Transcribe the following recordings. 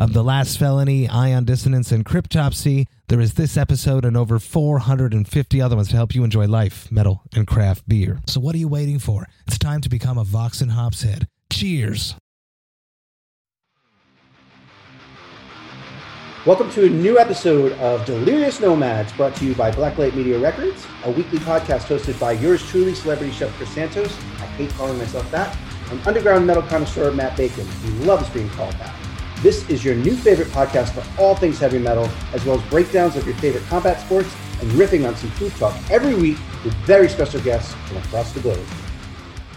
of The Last Felony, Ion Dissonance, and Cryptopsy. There is this episode and over 450 other ones to help you enjoy life, metal, and craft beer. So what are you waiting for? It's time to become a Vox and Hops head. Cheers! Welcome to a new episode of Delirious Nomads, brought to you by Blacklight Media Records, a weekly podcast hosted by yours truly, celebrity chef Chris Santos. I hate calling myself that. And underground metal connoisseur Matt Bacon, who loves being called that. This is your new favorite podcast for all things heavy metal, as well as breakdowns of your favorite combat sports and riffing on some food talk every week with very special guests from across the globe.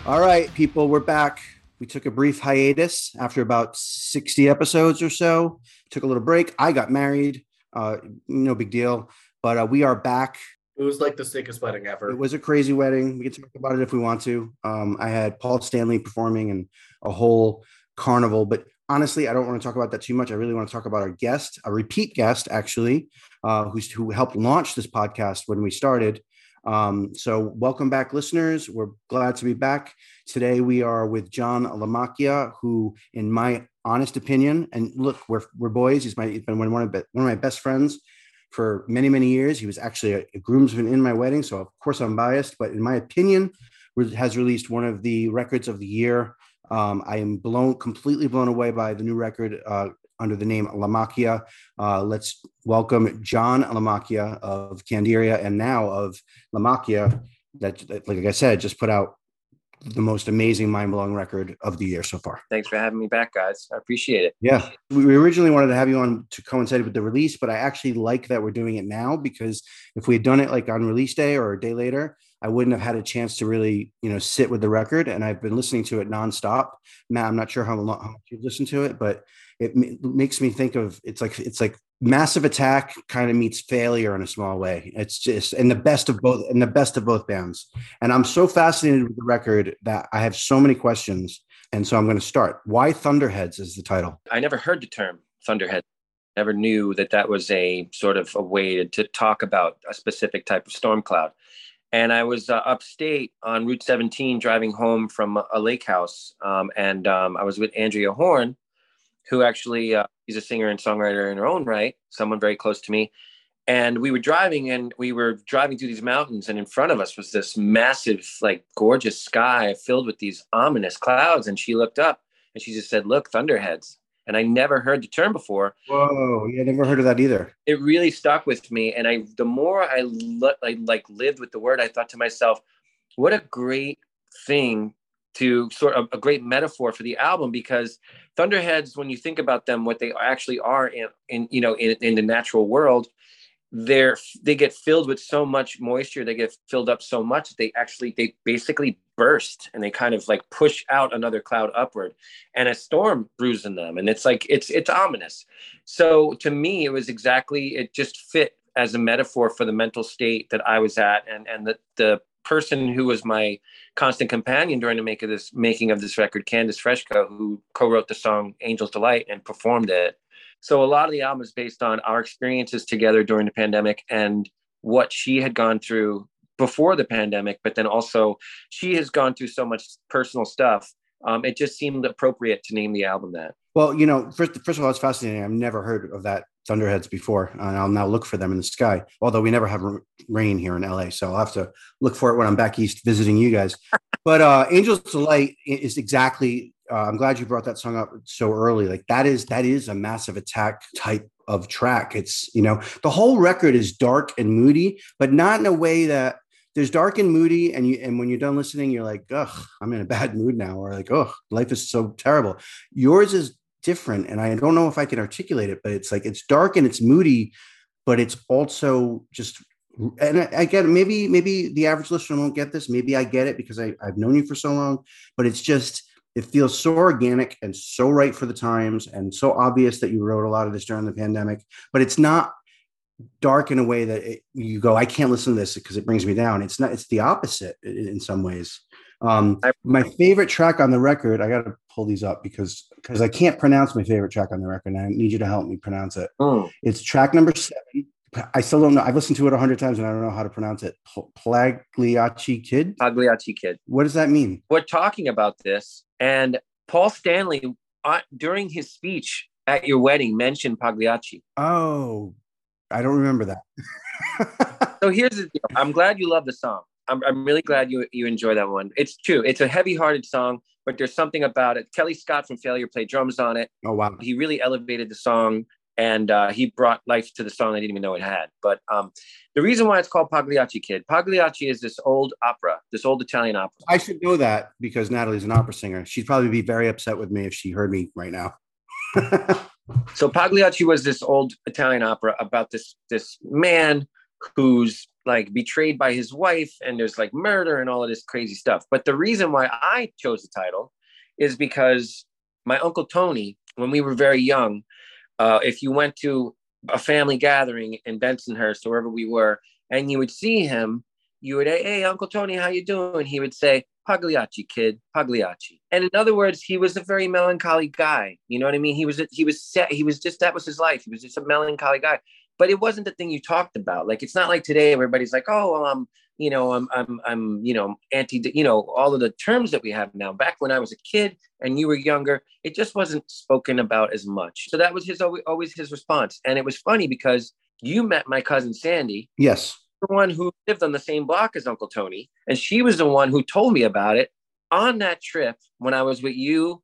All right, people, we're back. We took a brief hiatus after about 60 episodes or so. Took a little break. I got married. Uh, no big deal. But uh, we are back. It was like the sickest wedding ever. It was a crazy wedding. We can talk about it if we want to. Um, I had Paul Stanley performing and a whole carnival, but honestly, I don't want to talk about that too much. I really want to talk about our guest, a repeat guest, actually, uh, who's who helped launch this podcast when we started. Um, so, welcome back, listeners. We're glad to be back. Today, we are with John LaMacchia, who, in my honest opinion, and look, we're, we're boys. He's, my, he's been one of, one of my best friends for many, many years. He was actually a, a groomsman in my wedding. So, of course, I'm biased, but in my opinion, has released one of the records of the year um, I am blown completely blown away by the new record uh, under the name LaMacchia. Uh, let's welcome John LaMacchia of Candiria and now of LaMacchia. That, like I said, just put out the most amazing, mind blowing record of the year so far. Thanks for having me back, guys. I appreciate it. Yeah. We originally wanted to have you on to coincide with the release, but I actually like that we're doing it now because if we had done it like on release day or a day later, I wouldn't have had a chance to really, you know, sit with the record. And I've been listening to it nonstop. Matt, I'm not sure how, long, how much you've listened to it, but it m- makes me think of it's like it's like massive attack kind of meets failure in a small way. It's just and the best of both and the best of both bands. And I'm so fascinated with the record that I have so many questions. And so I'm going to start. Why Thunderheads is the title? I never heard the term Thunderhead. Never knew that that was a sort of a way to, to talk about a specific type of storm cloud and I was uh, upstate on Route 17 driving home from a lake house. Um, and um, I was with Andrea Horn, who actually uh, is a singer and songwriter in her own right, someone very close to me. And we were driving and we were driving through these mountains, and in front of us was this massive, like gorgeous sky filled with these ominous clouds. And she looked up and she just said, Look, thunderheads and I never heard the term before. Whoa, yeah, never heard of that either. It really stuck with me, and I the more I, lo- I like lived with the word, I thought to myself, what a great thing to sort of a great metaphor for the album because thunderheads when you think about them what they actually are in, in you know in, in the natural world they're they get filled with so much moisture they get filled up so much they actually they basically burst and they kind of like push out another cloud upward and a storm brews in them. And it's like it's it's ominous. So to me it was exactly it just fit as a metaphor for the mental state that i was at and and the the person who was my constant companion during the make of this making of this record candice fresco who co-wrote the song angel's delight and performed it so a lot of the album is based on our experiences together during the pandemic and what she had gone through before the pandemic, but then also she has gone through so much personal stuff. Um, it just seemed appropriate to name the album that. Well, you know, first, first of all, it's fascinating. I've never heard of that Thunderheads before, and I'll now look for them in the sky. Although we never have rain here in LA, so I'll have to look for it when I'm back east visiting you guys. but uh, Angels Delight is exactly uh, I'm glad you brought that song up so early. Like that is that is a massive attack type of track. It's you know the whole record is dark and moody, but not in a way that there's dark and moody, and you and when you're done listening, you're like, ugh, I'm in a bad mood now, or like, oh, life is so terrible. Yours is different, and I don't know if I can articulate it, but it's like it's dark and it's moody, but it's also just and I, I, get it. maybe maybe the average listener won't get this maybe i get it because I, i've known you for so long but it's just it feels so organic and so right for the times and so obvious that you wrote a lot of this during the pandemic but it's not dark in a way that it, you go i can't listen to this because it brings me down. It's not it's the opposite in, some ways. Um, my favorite track on the record i gotta pull these up because because i can't pronounce my favorite track on the record and i need you to help me pronounce it. Mm. it's track number seven i still don't know i've listened to it a hundred times and i don't know how to pronounce it plagliacci kid Pagliacci Kid. what does that mean We're talking about this, and Paul Stanley, uh, during his speech at your wedding, mentioned Pagliacci. oh i don't remember that So here's the deal. I'm glad you love the song. I'm, I'm really glad you you enjoy that one. It's true. It's a heavy-hearted song, but there's something about it. Kellii Scott from Failure played drums on it. oh wow He really elevated the song, and uh, he brought life to the song I didn't even know it had. But um, the reason why it's called Pagliacci Kid, Pagliacci is this old opera, this old Italian opera. I should know that because Natalie's an opera singer. She'd probably be very upset with me if she heard me right now. So Pagliacci was this old Italian opera about this this man who's like betrayed by his wife, and there's like murder and all of this crazy stuff. But the reason why I chose the title is because my uncle Tony, when we were very young, uh, if you went to a family gathering in Bensonhurst wherever we were, and you would see him, you would, say, hey Uncle Tony, how you doing? He would say, Pagliacci, kid, Pagliacci. And in other words, he was a very melancholy guy. You know what I mean? He was he was set. He was just that was his life. He was just a melancholy guy. But it wasn't the thing you talked about. Like it's not like today. Everybody's like, oh, well, I'm you know, I'm I'm I'm you know anti. You know, all of the terms that we have now. Back when I was a kid and you were younger, it just wasn't spoken about as much. So that was his always, his response. And it was funny because you met my cousin Sandy yes. the one who lived on the same block as Uncle Tony, and she was the one who told me about it on that trip when I was with you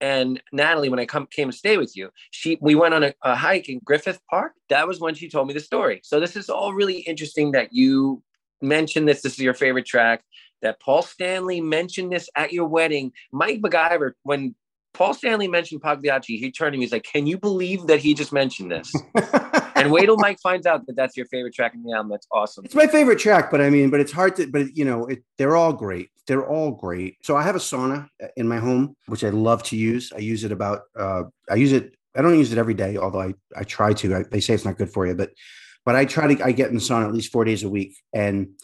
and Natalie when I come came to stay with you. She we went on a, a hike in Griffith Park. That was when she told me the story. So this is all really interesting that you mentioned this. This is your favorite track. That Paul Stanley mentioned this at your wedding. Mike MacIvor, when Paul Stanley mentioned Pagliacci, he turned to me. He's like, "Can you believe that he just mentioned this?" and wait till Mike finds out that that's your favorite track in the album. That's awesome. It's my favorite track, but I mean, but it's hard to, but you know, it, they're all great. They're all great. So I have a sauna in my home, which I love to use. I use it about, uh, I use it, I don't use it every day, although I, I try to. I, they say it's not good for you, but, but I try to, I get in the sauna at least four days a week. And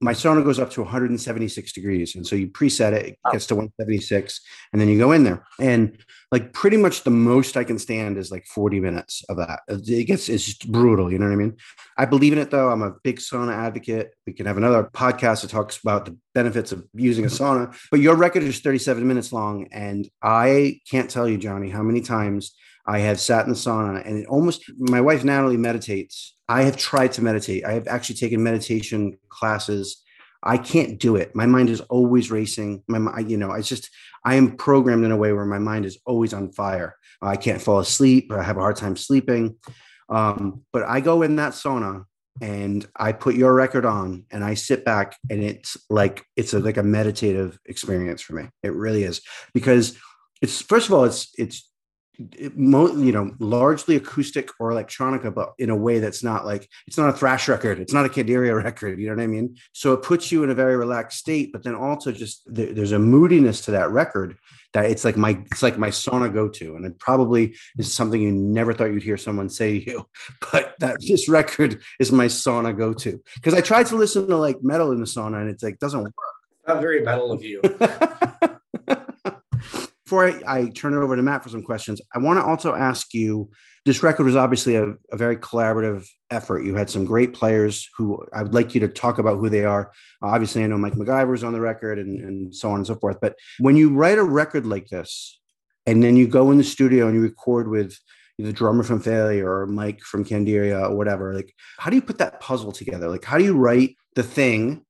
my sauna goes up to 176 degrees. And so you preset it, it gets to 176, and then you go in there. And like pretty much the most I can stand is like 40 minutes of that. It gets, it's just brutal. You know what I mean? I believe in it though. I'm a big sauna advocate. We can have another podcast that talks about the benefits of using a mm-hmm. sauna. But your record is 37 minutes long. And I can't tell you, Johnny, how many times I have sat in the sauna and it almost, my wife Natalie meditates. I have tried to meditate. I have actually taken meditation classes. I can't do it. My mind is always racing. My, you know, I just, I am programmed in a way where my mind is always on fire. I can't fall asleep. I have a hard time sleeping. Um, but I go in that sauna and I put your record on and I sit back and it's like it's a, like a meditative experience for me. It really is because it's first of all it's it's it, you know largely acoustic or electronica but in a way that's not like it's not a thrash record. It's not a Candiria record you know what i mean? So it puts you in a very relaxed state but then also just there, there's a moodiness to that record that it's like my it's like my sauna go-to. And it probably is something you never thought you'd hear someone say to you but that this record is my sauna go-to. Because i tried to listen to like metal in the sauna and it's like doesn't work. Not very metal of you. Before I, I turn it over to Matt for some questions, I want to also ask you this record was obviously a, a very collaborative effort. You had some great players who I would like you to talk about who they are. obviously, I know Mike MacIvor's on the record and, and so on and so forth. But when you write a record like this, and then you go in the studio and you record with the drummer from Failure or Mike from Candiria or whatever, like how do you put that puzzle together? Like how do you write the thing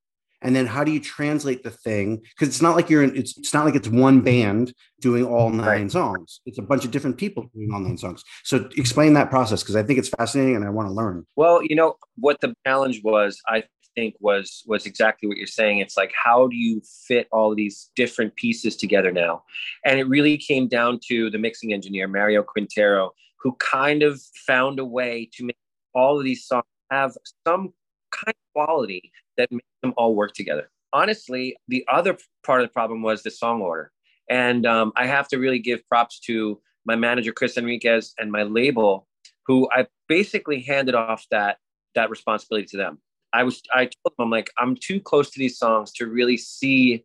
and then how do you translate the thing because it's not like you're in, it's, it's not like it's one band doing all nine Right. songs it's a bunch of different people doing all nine songs so explain that process because i think it's fascinating and i want to learn Well, you know what the challenge was, I think was was exactly what you're saying. It's like how do you fit all of these different pieces together now? And it really came down to the mixing engineer Mario Quintero, who kind of found a way to make all of these songs have some kind of quality that makes them all work together. Honestly, the other part of the problem was the song order. And um, I have to really give props to my manager Chris Enriquez and my label, who I basically handed off that that responsibility to them. I was I told them I'm like I'm too close to these songs to really see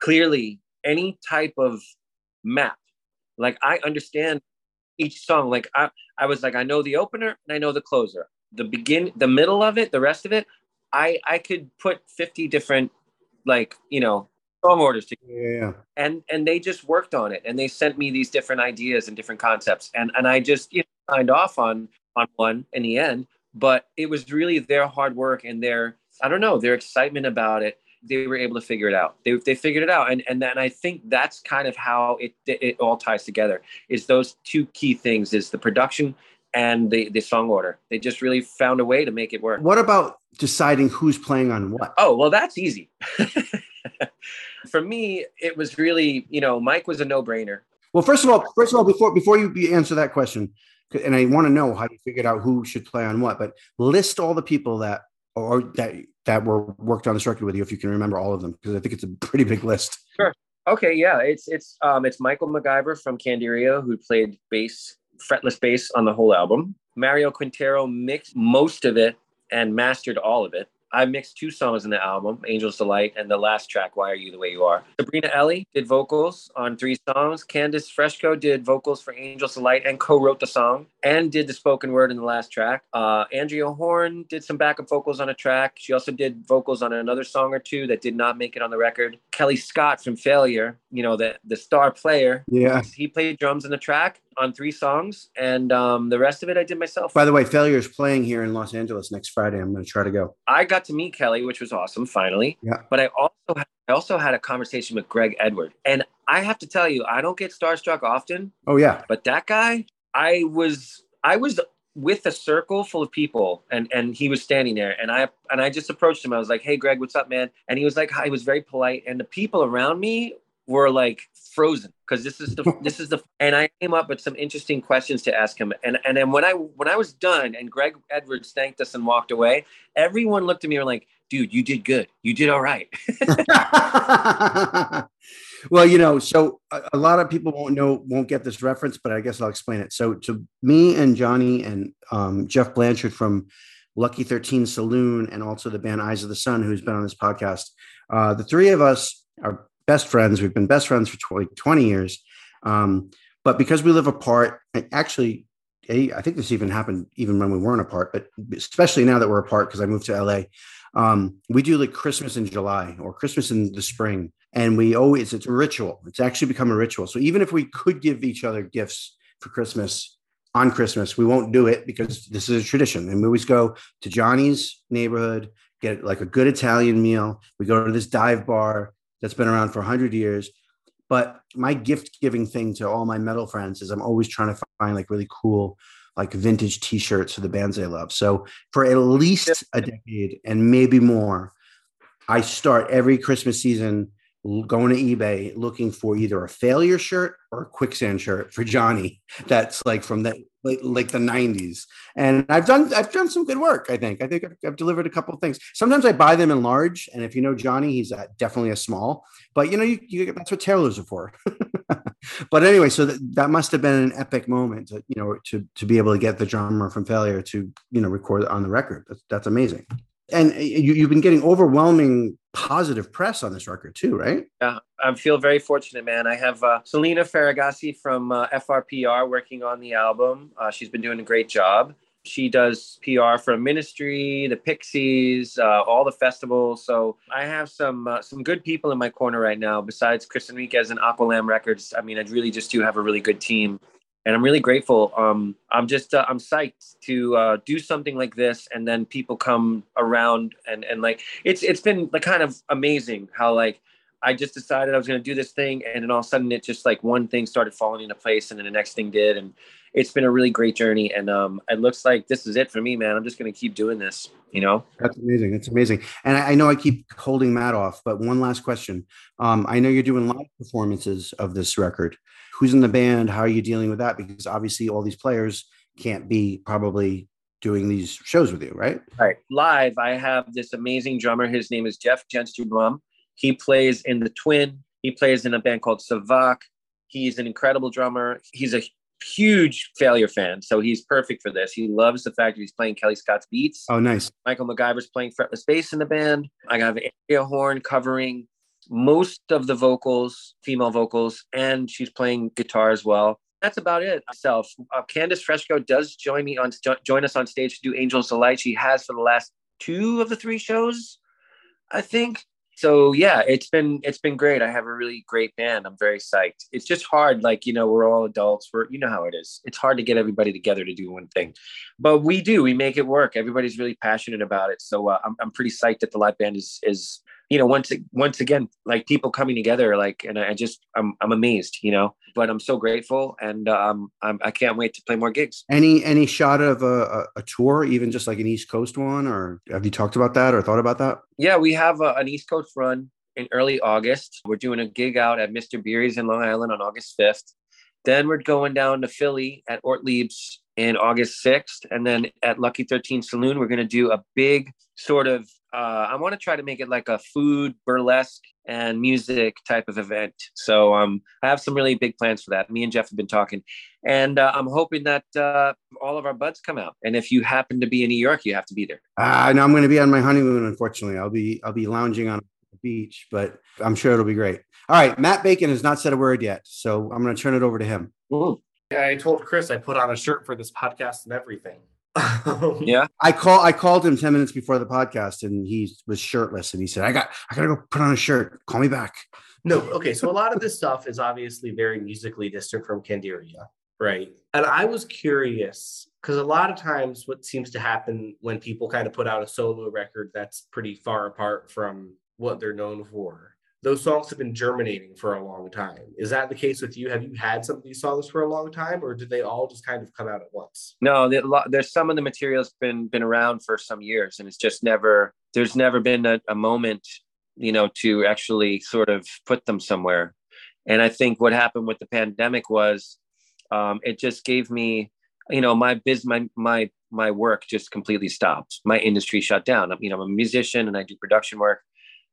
clearly any type of map. Like I understand each song. Like I I was like I know the opener and I know the closer. The begin the middle of it, the rest of it, I I could put 50 different like, you know, song orders together. Yeah. And and they just worked on it and they sent me these different ideas and different concepts. And and I just you know, signed off on on one in the end but it was really their hard work and their i don't know their excitement about it they were able to figure it out they, they figured it out and and then i think that's kind of how it it all ties together is those two key things is the production and the the song order they just really found a way to make it work What about deciding who's playing on what? oh well that's easy for me it was really you know mike was a no-brainer Well, first of all, first of all, before before you answer that question, and I want to know how you figured out who should play on what, but list all the people that or that that were worked on this record with you, if you can remember all of them, because I think it's a pretty big list. Sure. Okay, yeah, it's it's um it's Michael MacIvor from Candiria who played bass, fretless bass on the whole album. Mario Quintero mixed most of it and mastered all of it. I mixed two songs in the album, Angel's Delight and the last track, Why Are You the Way You Are. Sabrina Ellie did vocals on three songs. Candice Fresco did vocals for Angel's Delight and co-wrote the song and did the spoken word in the last track. Uh, Andrea Horn did some backup vocals on a track. She also did vocals on another song or two that did not make it on the record. Kellii Scott from Failure, you know, the, the star player, Yeah. he played drums in the track on three songs. And um, the rest of it I did myself. By the way, Failure is playing here in Los Angeles next Friday. I'm going to try to go. I got to meet Kellii, which was awesome, finally. Yeah. But I also I also had a conversation with Greg Edward, and I have to tell you, I don't get starstruck often, Oh yeah. but that guy, I was I was with a circle full of people, and and he was standing there, and I and I just approached him. I was like, "Hey, Greg, what's up, man?" And he was like, "Hi." He was very polite, and the people around me were like frozen because this is the this is the and I came up with some interesting questions to ask him. And and then when I when I was done and Greg Edwards thanked us and walked away everyone looked at me and were like dude you did good. You did all right. Well, you know, so a, a lot of people won't know, won't get this reference, but I guess I'll explain it. So, to me and Johnny and um, Jeff Blanchard from Lucky 13 Saloon and also the band Eyes of the Sun, who's been on this podcast, uh, the three of us are best friends. We've been best friends for 20, 20 years. Um, but because we live apart, actually, I think this even happened even when we weren't apart, but especially now that we're apart because I moved to LA. Um, we do like Christmas in July or Christmas in the spring, and we always it's a ritual. It's actually become a ritual. So even if we could give each other gifts for Christmas on Christmas, we won't do it because this is a tradition. And we always go to Johnny's neighborhood, get like a good Italian meal. We go to this dive bar that's been around for 100 years. But my gift giving thing to all my metal friends is I'm always trying to find like really cool, like vintage t shirts for the bands i love. So for at least a decade and maybe more, I start every Christmas season going to eBay looking for either a failure shirt or a quicksand shirt for Johnny. That's like from the like, like the 90s. And I've done I've done some good work, I think. I think I've, I've delivered a couple of things. Sometimes I buy them in large. And if you know Johnny, he's at definitely a small. But you know, you, you that's what tailors are for. but anyway, so that, that must have been an epic moment, to, you know, to to be able to get the drummer from failure to you know record on the record. That's that's amazing. And uh, you, you've been getting overwhelming positive press on this record too, right? Yeah, I feel very fortunate, man. I have uh, Selena Fragassi from uh, FRPR working on the album. Uh, she's been doing a great job. She does PR for Ministry, the Pixies, uh, all the festivals. So I have some uh, some good people in my corner right now. Besides Chris Enriquez and Aqualamb Records, I mean, I really just do have a really good team, and I'm really grateful. Um, I'm just uh, I'm psyched to uh, do something like this, and then people come around and and like it's it's been like kind of amazing how like I just decided I was going to do this thing, and then all of a sudden, it just like one thing started falling into place, and then the next thing did, and it's been a really great journey. And um, it looks like this is it for me, man. I'm just going to keep doing this, you know. That's amazing. That's amazing. And I, I know I keep holding Matt off, but one last question. Um, I know you're doing live performances of this record. Who's in the band? How are you dealing with that? Because obviously, all these players can't be probably doing these shows with you, right? Right. Live, I have this amazing drummer. His name is Jeff Jensterblum. He plays in the Twin. He plays in a band called Savak. He's an incredible drummer. He's a huge failure fan, so he's perfect for this. He loves the fact that he's playing Kellii Scott's beats. Oh, nice. Michael MacIvor's playing fretless bass in the band. I have Aria Horn covering most of the vocals, female vocals, and she's playing guitar as well. That's about it. Myself, uh, Candice Fresco does join me on join us on stage to do Angels Delight. She has for the last two of the three shows, I think. So yeah it's been it's been great. I have a really great band. I'm very psyched. It's just hard like you know we're all adults. We're you know how it is. It's hard to get everybody together to do one thing. But we do. We make it work. Everybody's really passionate about it. So uh, I'm, I'm pretty psyched that the live band is is you know once once again like people coming together like and i just i'm, I'm amazed you know but i'm so grateful and um I'm, i can't wait to play more gigs. Any any shot of a, a, tour even just like an east coast one or have you talked about that or thought about that? Yeah we have a, an east coast run in early august. We're doing a gig out at mr beery's in long island on august 5th then we're going down to philly at ortlieb's in august 6th and then at lucky 13 saloon we're going to do a big sort of uh, I want to try to make it like a food burlesque and music type of event. So um, I have some really big plans for that. Me and Jeff have been talking, and uh, I'm hoping that uh, all of our buds come out. And if you happen to be in New York, you have to be there. Uh, no, I'm going to be on my honeymoon. Unfortunately, I'll be I'll be lounging on the beach, but I'm sure it'll be great. All right, Matt Bacon has not said a word yet, so I'm going to turn it over to him. Ooh. I told Chris I put on a shirt for this podcast and everything. Um, yeah. I call I called him 10 minutes before the podcast and he was shirtless and he said, I got I gotta go put on a shirt. Call me back. No, okay. So a lot of this stuff is obviously very musically distant from Candiria, right? And I was curious because a lot of times what seems to happen when people kind of put out a solo record that's pretty far apart from what they're known for those songs have been germinating for a long time. Is that the case with you? Have you had some of these songs for a long time, or did they all just kind of come out at once? No, there's some of the material's been been around for some years, and it's just never there's never been a, a moment, you know, to actually sort of put them somewhere. And I think what happened with the pandemic was um, it just gave me, you know, my biz, my my my work just completely stopped. My industry shut down. You know, I'm a musician and I do production work.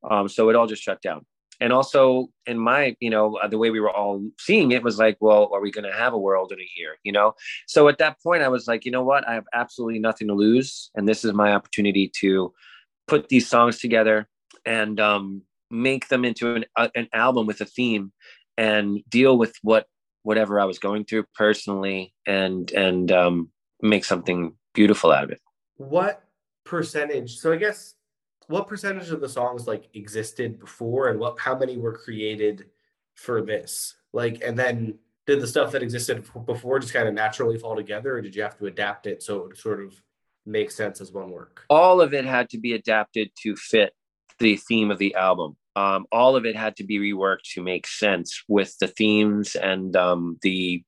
Um, so it all just shut down and also in my you know uh, the way we were all seeing it was like well are we going to have a world in a year you know? So at that point i was like you know what? I have absolutely nothing to lose and this is my opportunity to put these songs together and um, make them into an, uh, an album with a theme and deal with what whatever i was going through personally and and um, make something beautiful out of it. What percentage? So i guess what percentage of the songs like existed before and what how many were created for this? Like and then did the stuff that existed before just kind of naturally fall together or did you have to adapt it so it would sort of make sense as one work? All of it had to be adapted to fit the theme of the album. Um, all of it had to be reworked to make sense with the themes and um, the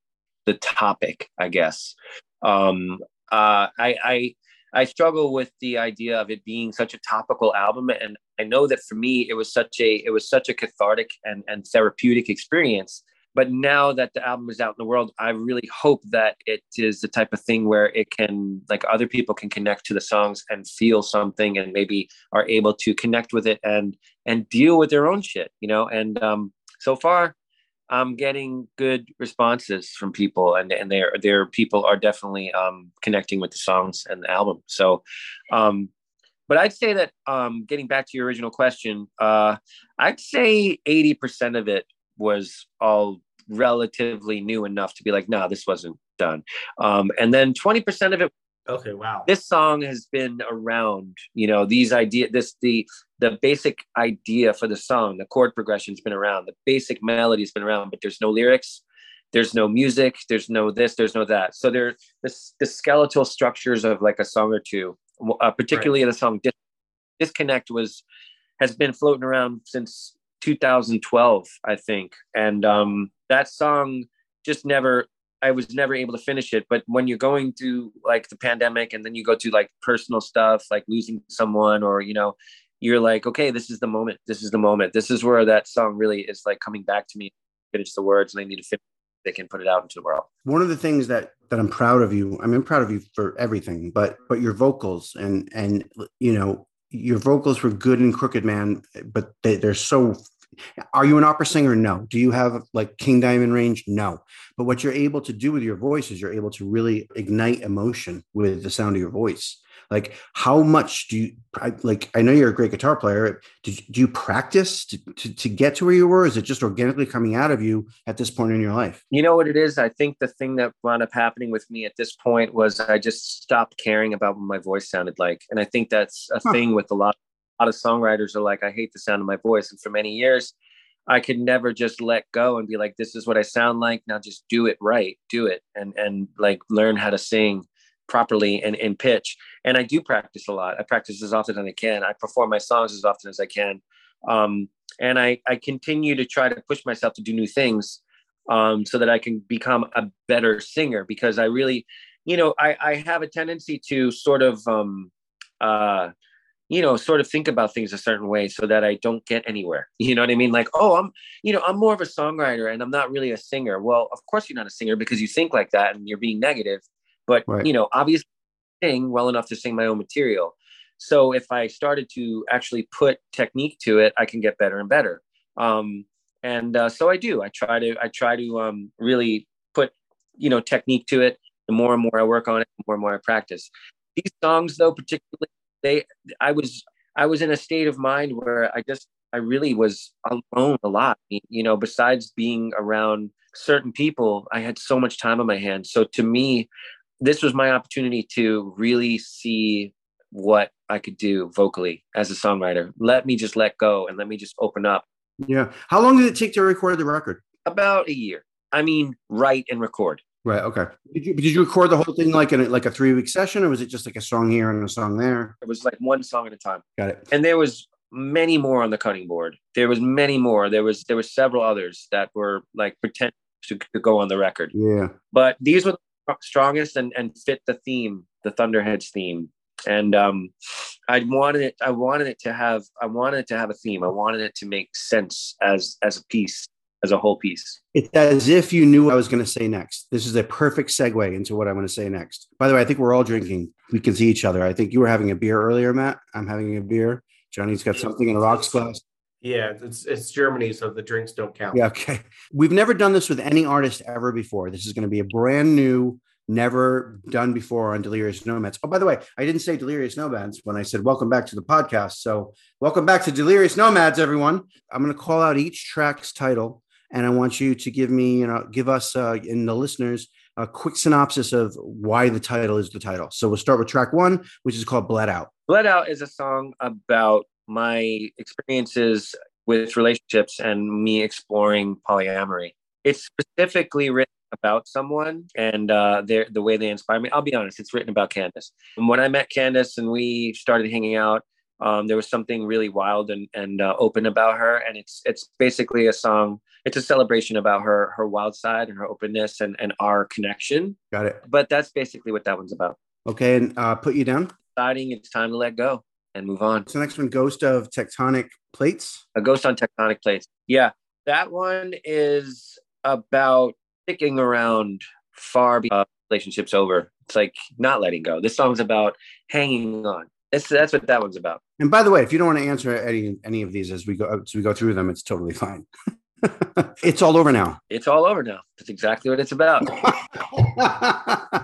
the topic i guess. Um, uh, I, I I struggle with the idea of it being such a topical album, and I know that for me, it was such a it was such a cathartic and and therapeutic experience. But now that the album is out in the world, I really hope that it is the type of thing where it can, like, other people can connect to the songs and feel something, and maybe are able to connect with it and and deal with their own shit, you know. And um, so far, I'm getting good responses from people, and and their their people are definitely um, connecting with the songs and the album. So, um, but I'd say that um, getting back to your original question, uh, I'd say eighty percent of it was all relatively new enough to be like, no, nah, this wasn't done, um, and then twenty percent of it Okay, wow. This song has been around, you know, these idea this the the basic idea for the song, the chord progression's been around, the basic melody's been around, but there's no lyrics, there's no music, there's no this, there's no that. So there the, the skeletal structures of like a song or two, uh, particularly right. the song Dis- Disconnect was has been floating around since 2012, I think. And um that song just never I was never able to finish it. But when you're going through like the pandemic and then you go to like personal stuff, like losing someone or, you know, you're like, okay, this is the moment. This is the moment. This is where that song really is like coming back to me, finish the words and I need to finish they can put it out into the world. One of the things that that I'm proud of you, I mean, I'm proud of you for everything, but but your vocals and and you know your vocals were good in Crooked Man, but they, they're so are you an opera singer? No. Do you have like King Diamond range? No. But what you're able to do with your voice is you're able to really ignite emotion with the sound of your voice. Like, how much do you like? I know you're a great guitar player. Did, do you practice to, to, to get to where you were? Is it just organically coming out of you at this point in your life? You know what it is? I think the thing that wound up happening with me at this point was I just stopped caring about what my voice sounded like. And I think that's a huh. thing with a lot, a lot of songwriters are like, I hate the sound of my voice. And for many years, I could never just let go and be like, this is what I sound like. Now just do it right, do it, and and like learn how to sing properly and in pitch. And I do practice a lot. I practice as often as I can. I perform my songs as often as I can. Um, and I, I continue to try to push myself to do new things um, so that I can become a better singer because I really, you know, I, I have a tendency to sort of, um, uh, you know, sort of think about things a certain way so that I don't get anywhere. You know what I mean? Like, oh, I'm, you know, I'm more of a songwriter and I'm not really a singer. Well, of course you're not a singer because you think like that and you're being negative but right. you know, obviously sing well enough to sing my own material. So if I started to actually put technique to it, I can get better and better. Um, and uh, so I do. I try to. I try to um, really put you know technique to it. The more and more I work on it, the more and more I practice. These songs, though, particularly, they I was I was in a state of mind where I just I really was alone a lot. You know, besides being around certain people, I had so much time on my hands. So to me, this was my opportunity to really see what I could do vocally as a songwriter. Let me just let go and let me just open up. Yeah. How long did it take to record the record? About a year. I mean, write and record. Right. Okay. Did you did you record the whole thing like in a, like a three week session, or was it just like a song here and a song there? It was like one song at a time. Got it. And there was many more on the cutting board. There was many more. There was there were several others that were like pretend to, to go on the record. Yeah. But these were strongest and, and fit the theme, the Thunderheads theme. And um, I wanted it. I wanted it to have. I wanted it to have a theme. I wanted it to make sense as as a piece, as a whole piece. It's as if you knew what I was going to say next. This is a perfect segue into what I'm going to say next. By the way, I think we're all drinking. We can see each other. I think you were having a beer earlier, Matt. I'm having a beer. Johnny's got something in a rocks glass. Yeah, it's it's Germany, so the drinks don't count. Yeah, okay. We've never done this with any artist ever before. This is going to be a brand new, never done before on Delirious Nomads. Oh, by the way, I didn't say Delirious Nomads when I said welcome back to the podcast. So, welcome back to Delirious Nomads, everyone. I'm going to call out each track's title, and I want you to give me, you know, give us uh, and the listeners a quick synopsis of why the title is the title. So, we'll start with track one, which is called Bled Out. Bled Out is a song about my experiences with relationships and me exploring polyamory. It's specifically written about someone and uh, the way they inspire me. I'll be honest, it's written about Candace. And when I met Candace and we started hanging out, um, there was something really wild and, and uh, open about her. And it's it's basically a song. It's a celebration about her her wild side and her openness and, and our connection. Got it. But that's basically what that one's about. Okay, and uh, put you down. Deciding it's time to let go and move on. So next one, Ghost of Tectonic Plates. A Ghost on Tectonic Plates. Yeah, that one is about sticking around far beyond relationships over. It's like not letting go. This song's about hanging on. That's that's what that one's about. And by the way, if you don't want to answer any any of these as we go as we go through them, it's totally fine. it's all over now. It's all over now. That's exactly what it's about. uh,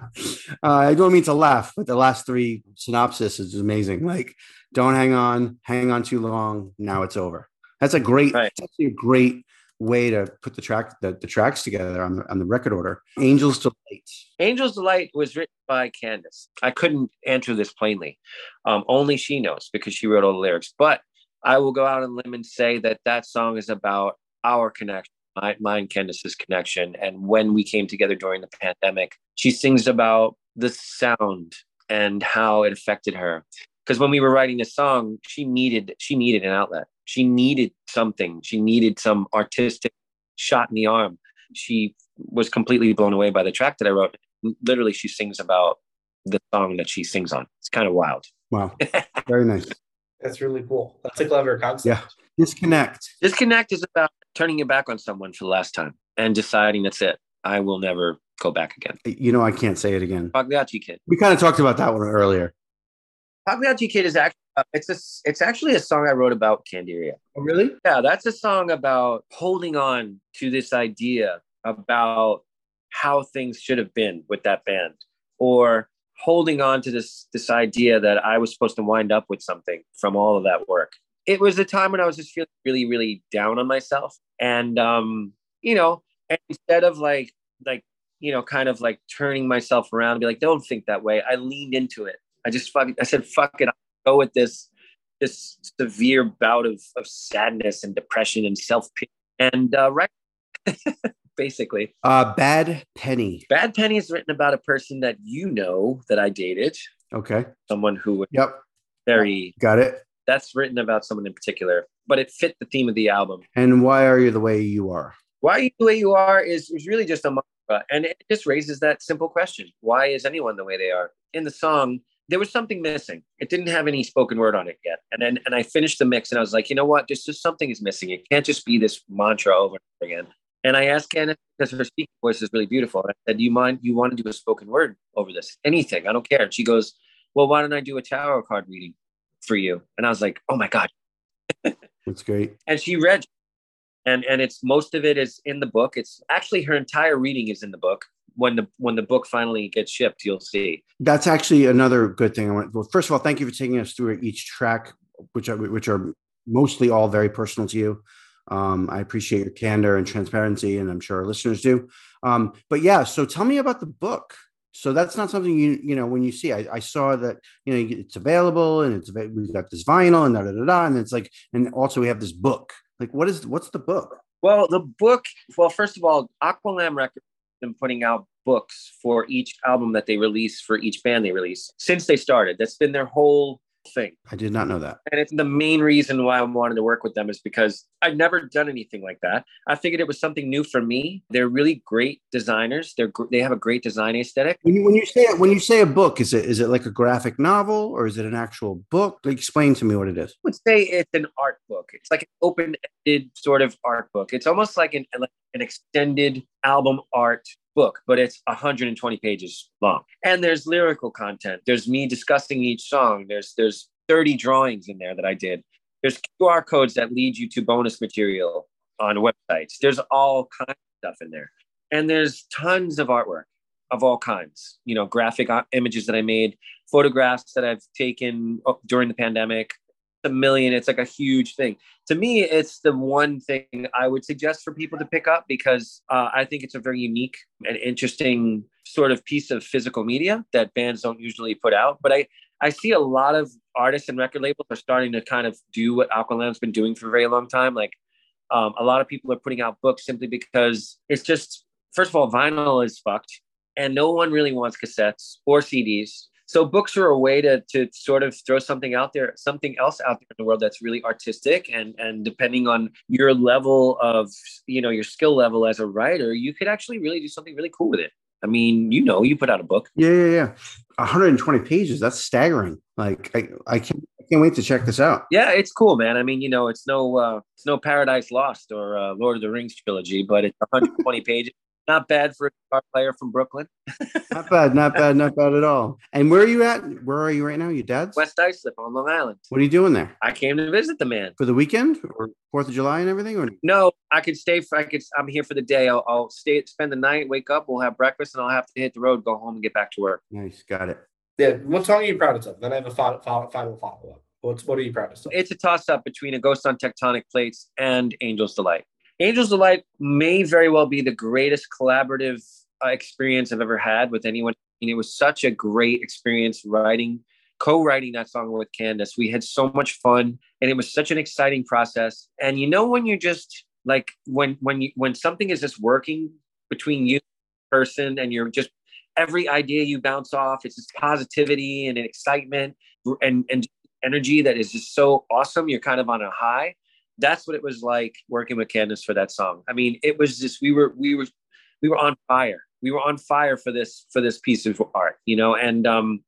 I don't mean to laugh, but the last three synopsis is amazing. Like, don't hang on, hang on too long. Now it's over. That's a great, right. that's actually a great way to put the track the, the tracks together on the on the record order. Angels Delight. Angels Delight was written by Candace. I couldn't answer this plainly. Um, only she knows because she wrote all the lyrics. But I will go out on limb and say that that song is about our connection, my, my and Candace's connection. And when we came together during the pandemic, she sings about the sound and how it affected her. Because when we were writing the song, she needed she needed an outlet. She needed something. She needed some artistic shot in the arm. She was completely blown away by the track that I wrote. Literally, she sings about the song that she sings on. It's kind of wild. Wow. Very nice. That's really cool. That's a clever concept. Yeah. Disconnect. Disconnect is about turning your back on someone for the last time and deciding that's it. I will never go back again. You know, I can't say it again. Pagliacci Kid. We kind of talked about that one earlier. Pagliacci Kid is actually Uh, it's a it's actually a song I wrote about Candiria. Oh, really? Yeah, that's a song about holding on to this idea about how things should have been with that band, or holding on to this this idea that I was supposed to wind up with something from all of that work. It was a time when I was just feeling really, really down on myself, and um, you know, instead of like like you know, kind of like turning myself around and be like, don't think that way. I leaned into it. I just fucking, I said, fuck it. I'll go with this, this severe bout of, of sadness and depression and self pity. And, uh, right. basically. Uh, Bad Penny. Bad Penny is written about a person that you know that I dated. Okay. Someone who was Yep. very, Got it. that's written about someone in particular, but it fit the theme of the album. And why are you the way you are? Why are you the way you are is, is really just a mantra. And it just raises that simple question Why is anyone the way they are? In the song, there was something missing. It didn't have any spoken word on it yet. And then and I finished the mix and I was like, you know what? Just, just something is missing. It can't just be this mantra over and over again. And I asked Candace because her speaking voice is really beautiful. And I said, Do you mind you want to do a spoken word over this? Anything. I don't care. And she goes, Well, why don't I do a tarot card reading for you? And I was like, Oh my God. That's great. and she read and and it's most of it is in the book it's actually her entire reading is in the book when the when the book finally gets shipped you'll see That's actually another good thing. I want. Well, first of all, thank you for taking us through each track, which are which are mostly all very personal to you. Um, I appreciate your candor and transparency, and I'm sure our listeners do. Um, but yeah, so tell me about the book. So that's not something you you know when you see. I, I saw that you know it's available and it's we've got this vinyl and da da da da, and it's like and also we have this book. Like what is what's the book? well the book well first of all aqualamb records been putting out books for each album that they release for each band they release since they started. That's been their whole thing I did not know that. And it's the main reason why I wanted to work with them is because I'd never done anything like that. I figured it was something new for me. They're really great designers. They're they have a great design aesthetic. When you when you say when you say a book, is it is it like a graphic novel or is it an actual book? Like, explain to me what it is. I would say it's an art book. It's like an open-ended sort of art book. It's almost like an like an extended album art book, but it's 120 pages long. And there's lyrical content. There's me discussing each song. There's there's 30 drawings in there that I did. There's QR codes that lead you to bonus material on websites. There's all kinds of stuff in there. And there's tons of artwork of all kinds, you know, graphic images that I made, photographs that I've taken uh, during the pandemic, a million. It's like a huge thing. To me, it's the one thing I would suggest for people to pick up because uh, I think it's a very unique and interesting sort of piece of physical media that bands don't usually put out. But I, I see a lot of artists and record labels are starting to kind of do what Aqualamb's been doing for a very long time. Like um, a lot of people are putting out books simply because it's just, first of all, vinyl is fucked and no one really wants cassettes or CDs. So books are a way to to sort of throw something out there, something else out there in the world that's really artistic and and depending on your level of you know your skill level as a writer, you could actually really do something really cool with it. I mean, you know, you put out a book. Yeah, yeah, yeah. 120 pages. That's staggering. Like I, I can't I can't wait to check this out. Yeah, it's cool, man. I mean, you know, it's no uh, it's no Paradise Lost or uh, Lord of the Rings trilogy, but it's 120 pages. Not bad for a guitar player from Brooklyn. Not bad, not bad, not bad at all. And where are you at? Where are you right now? Your dad's? West Islip on Long Island. What are you doing there? I came to visit the man. For the weekend or Fourth of July and everything? Or No, I could stay. For, I could. I'm here for the day. I'll, I'll stay, spend the night, wake up, we'll have breakfast, and I'll have to hit the road, go home, and get back to work. nice, got it. Yeah. What song are you proudest of? Then I have a final follow, final follow up. What's what are you proudest of? It's a toss up between A Ghost on Tectonic Plates and Angel's Delight. Angel's Delight may very well be the greatest collaborative uh, experience I've ever had with anyone. And it was such a great experience writing, co-writing that song with Candace. We had so much fun, and it was such an exciting process. And you know when you're just like when when you when something is just working between you person and you're just every idea you bounce off it's just positivity and excitement and and energy that is just so awesome you're kind of on a high that's what it was like working with Candace for that song. I mean it was just we were we were we were on fire. We were on fire for this for this piece of art you know? And um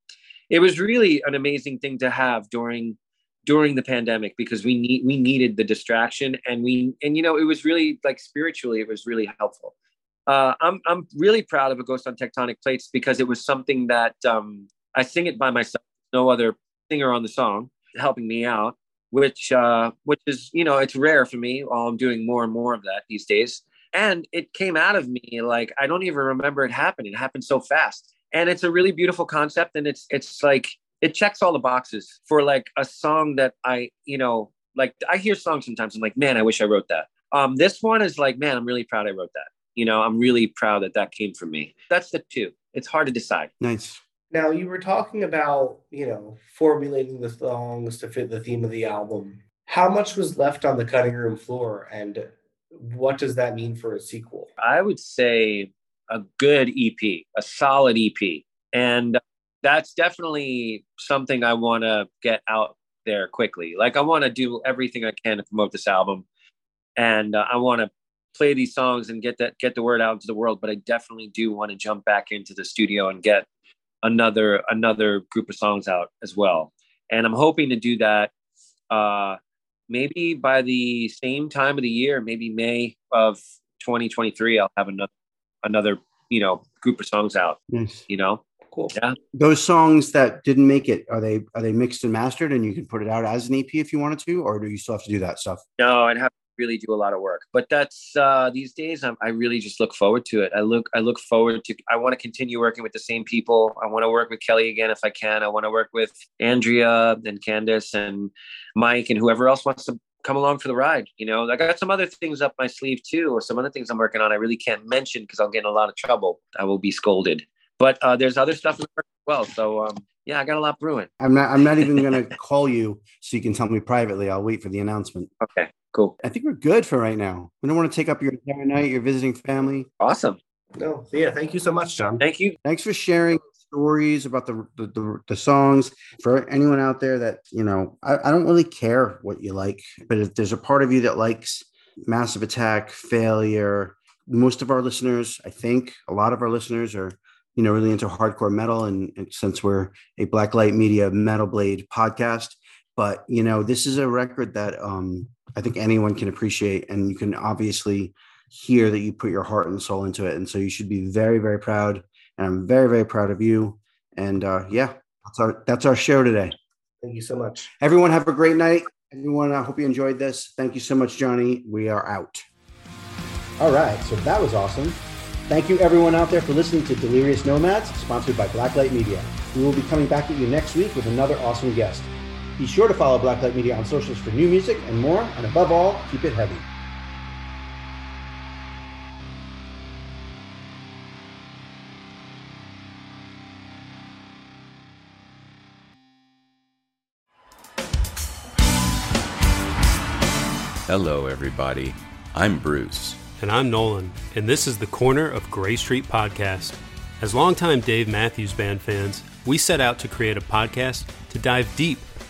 it was really an amazing thing to have during during the pandemic because we need we needed the distraction and we and you know it was really like spiritually it was really helpful. Uh, I'm I'm really proud of a ghost on tectonic plates because it was something that um, I sing it by myself, no other singer on the song, helping me out, which uh, which is you know it's rare for me. I'm doing more and more of that these days, and it came out of me like I don't even remember it happening. It happened so fast, and it's a really beautiful concept, and it's it's like it checks all the boxes for like a song that I you know like I hear songs sometimes. I'm like, man, I wish I wrote that. Um, this one is like, man, I'm really proud I wrote that. You know, I'm really proud that that came from me. That's the two. It's hard to decide. Nice. Now you were talking about, you know, formulating the songs to fit the theme of the album. How much was left on the cutting room floor and what does that mean for a sequel? I would say a good EP, a solid EP. And that's definitely something I want to get out there quickly. Like I want to do everything I can to promote this album and uh, I want to play these songs and get that get the word out to the world, but I definitely do want to jump back into the studio and get another another group of songs out as well. And I'm hoping to do that uh, maybe by the same time of the year, maybe May of 2023. I'll have another another you know group of songs out. Nice. You know, Cool. Yeah. Those songs that didn't make it are they are they mixed and mastered, and you can put it out as an EP if you wanted to, or do you still have to do that stuff? No, I'd have to really do a lot of work. But that's uh, these days. I'm, I really just look forward to it. I look I look forward to. I want to continue working with the same people. I want to work with Kellii again if I can. I want to work with Andrea and Candice and Mike and whoever else wants to come along for the ride. You know, I got some other things up my sleeve too, or some other things I'm working on. I really can't mention because I'll get in a lot of trouble. I will be scolded. But uh, there's other stuff as well. So um, yeah, I got a lot brewing. I'm not. I'm not even going to call you so you can tell me privately. I'll wait for the announcement. Okay, cool, I think we're good for right now. We don't want to take up your entire night. You're visiting family. awesome. No, so yeah, thank you so much, John. Thank you. Thanks for sharing stories about the the, the, the songs. For anyone out there that you know, I, I don't really care what you like, but if there's a part of you that likes Massive Attack, Failure, most of our listeners, I think, a lot of our listeners are you know really into hardcore metal and, and since we're a blacklight media metal blade podcast but you know this is a record that um i think anyone can appreciate and you can obviously hear that you put your heart and soul into it and so you should be very very proud and i'm very very proud of you and uh yeah that's our that's our show today Thank you so much. everyone have a great night everyone i hope you enjoyed this thank you so much johnny we are out all right so that was awesome Thank you, everyone out there, for listening to Delirious Nomads, sponsored by Blacklight Media. We will be coming back at you next week with another awesome guest. Be sure to follow Blacklight Media on socials for new music and more, and above all, keep it heavy. Hello, everybody. I'm Bruce. And I'm Nolan, and this is the Corner of Gray Street podcast. As longtime Dave Matthews Band fans, we set out to create a podcast to dive deep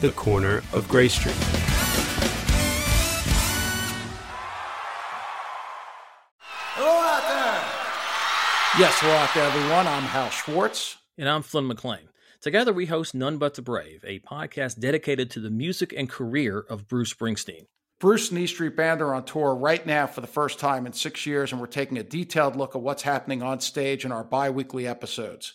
the Corner of Gray Street. Hello out there. Yes, hello out there, everyone. I'm Hal Schwartz. And I'm Flynn McLean. Together, we host None But the Brave, a podcast dedicated to the music and career of Bruce Springsteen. Bruce and E Street Band are on tour right now for the first time in six years, and we're taking a detailed look at what's happening on stage in our bi weekly episodes.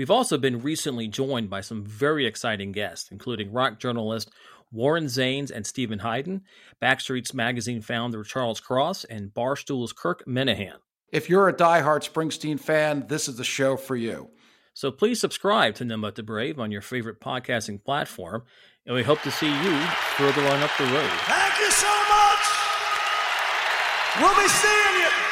We've also been recently joined by some very exciting guests, including rock journalist Warren Zanes and Steven Hyden, Backstreet's Magazine founder Charles Cross, and Barstool's Kirk Minihane. If you're a diehard Springsteen fan, this is the show for you. So please subscribe to None But the Brave on your favorite podcasting platform, and we hope to see you further on up the road. Thank you so much. We'll be seeing you.